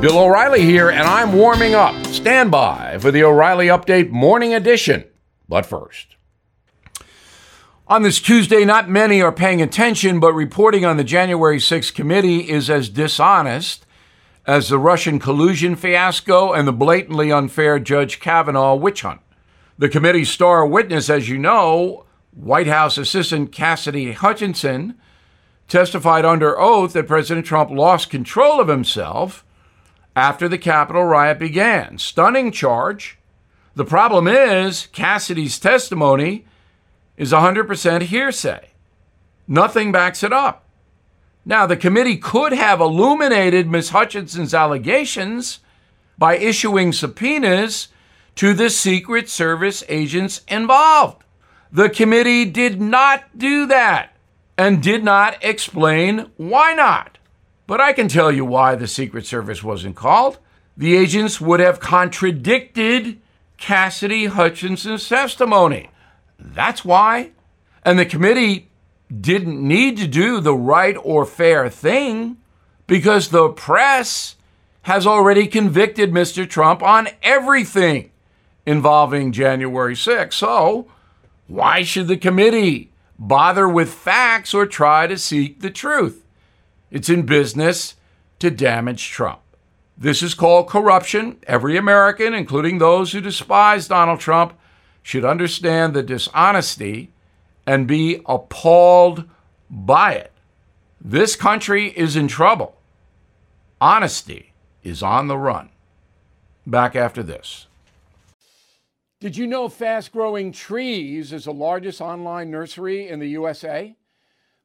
Bill O'Reilly here, and I'm warming up. Stand by for the O'Reilly Update Morning Edition. But first, on this Tuesday, not many are paying attention, but reporting on the January 6th committee is as dishonest as the Russian collusion fiasco and the blatantly unfair Judge Kavanaugh witch hunt. The committee's star witness, as you know, White House Assistant Cassidy Hutchinson, testified under oath that President Trump lost control of himself after the Capitol riot began. Stunning charge. The problem is, Cassidy's testimony is 100% hearsay. Nothing backs it up. Now, the committee could have illuminated Ms. Hutchinson's allegations by issuing subpoenas to the Secret Service agents involved. The committee did not do that and did not explain why not. But I can tell you why the Secret Service wasn't called. The agents would have contradicted Cassidy Hutchinson's testimony. That's why. And the committee didn't need to do the right or fair thing because the press has already convicted Mr. Trump on everything involving January 6th. So, why should the committee bother with facts or try to seek the truth? It's in business to damage Trump. This is called corruption. Every American, including those who despise Donald Trump, should understand the dishonesty and be appalled by it. This country is in trouble. Honesty is on the run. Back after this. Did you know Fast Growing Trees is the largest online nursery in the USA?